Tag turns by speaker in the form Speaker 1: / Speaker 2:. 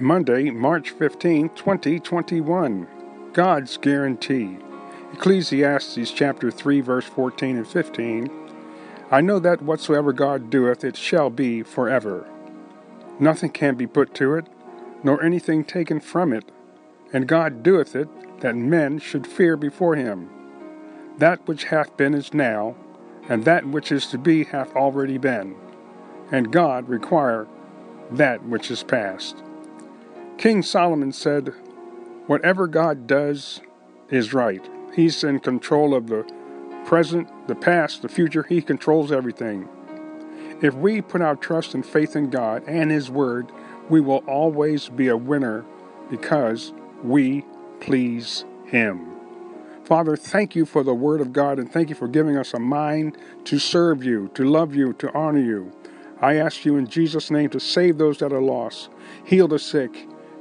Speaker 1: Monday, March 15, 2021. God's Guarantee. Ecclesiastes chapter 3, verse 14 and 15. I know that whatsoever God doeth, it shall be forever. Nothing can be put to it, nor anything taken from it, and God doeth it, that men should fear before him. That which hath been is now, and that which is to be hath already been, and God require that which is past. King Solomon said, Whatever God does is right. He's in control of the present, the past, the future. He controls everything. If we put our trust and faith in God and His Word, we will always be a winner because we please Him. Father, thank you for the Word of God and thank you for giving us a mind to serve you, to love you, to honor you. I ask you in Jesus' name to save those that are lost, heal the sick,